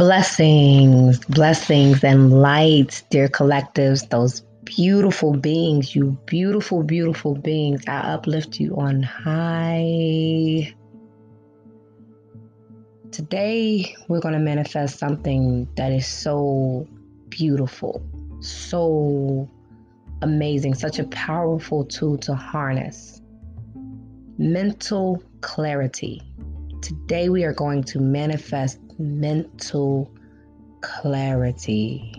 Blessings, blessings, and lights, dear collectives, those beautiful beings, you beautiful, beautiful beings. I uplift you on high. Today, we're going to manifest something that is so beautiful, so amazing, such a powerful tool to harness mental clarity. Today, we are going to manifest mental clarity.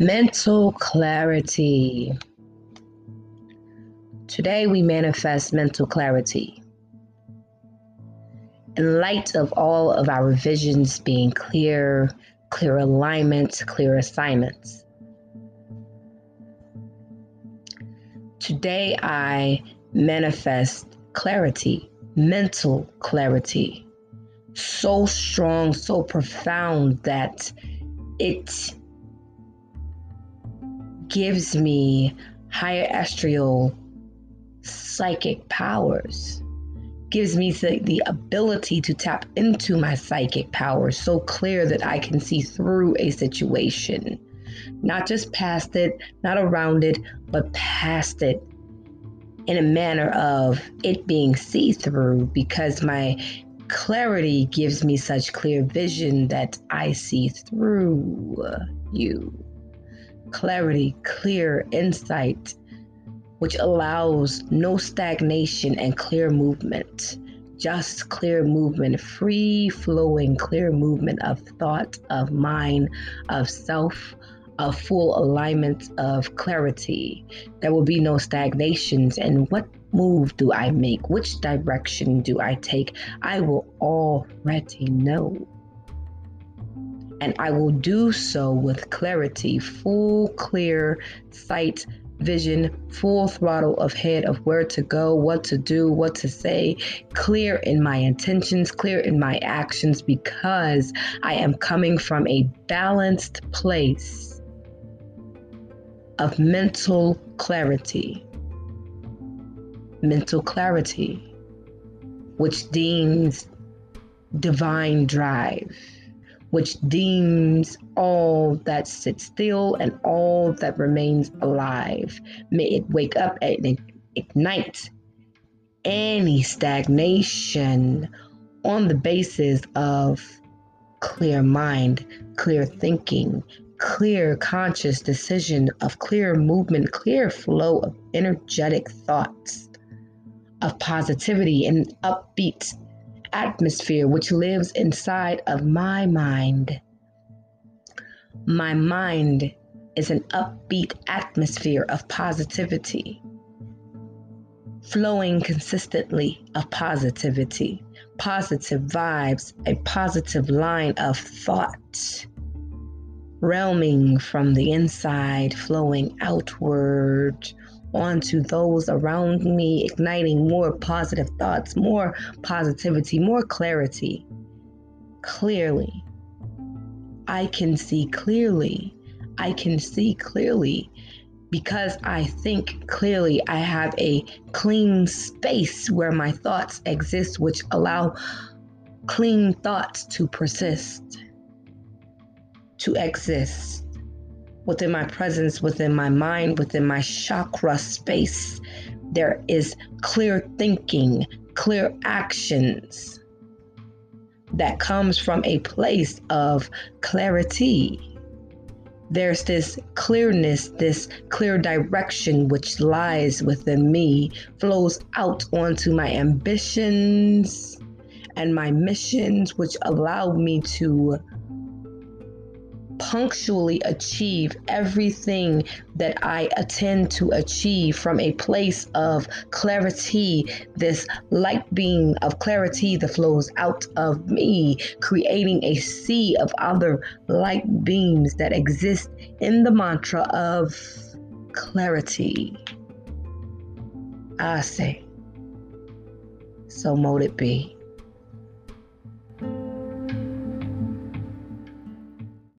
Mental clarity. Today we manifest mental clarity. In light of all of our visions being clear, clear alignments, clear assignments. Today I manifest clarity, mental clarity, so strong, so profound that it gives me higher astral psychic powers gives me the, the ability to tap into my psychic powers so clear that I can see through a situation, not just past it, not around it, but past it in a manner of it being see through because my clarity gives me such clear vision that I see through you clarity, clear insight, which allows no stagnation and clear movement. Just clear movement, free flowing, clear movement of thought, of mind, of self, of full alignment of clarity. There will be no stagnations. And what move do I make? Which direction do I take? I will already know and I will do so with clarity, full, clear sight, vision, full throttle of head of where to go, what to do, what to say, clear in my intentions, clear in my actions, because I am coming from a balanced place of mental clarity. Mental clarity, which deems divine drive which deems all that sits still and all that remains alive. May it wake up and ignite any stagnation on the basis of clear mind, clear thinking, clear conscious decision, of clear movement, clear flow of energetic thoughts, of positivity and upbeat atmosphere which lives inside of my mind. My mind is an upbeat atmosphere of positivity, flowing consistently of positivity, positive vibes, a positive line of thought, realming from the inside, flowing outward onto those around me, igniting more positive thoughts, more positivity, more clarity, clearly. I can see clearly. I can see clearly because I think clearly. I have a clean space where my thoughts exist, which allow clean thoughts to persist, to exist within my presence, within my mind, within my chakra space. There is clear thinking, clear actions that comes from a place of clarity. There's this clearness, this clear direction which lies within me, flows out onto my ambitions and my missions, which allow me to punctually achieve everything that I attend to achieve from a place of clarity, this light beam of clarity that flows out of me, creating a sea of other light beams that exist in the mantra of clarity. I say, so mote it be.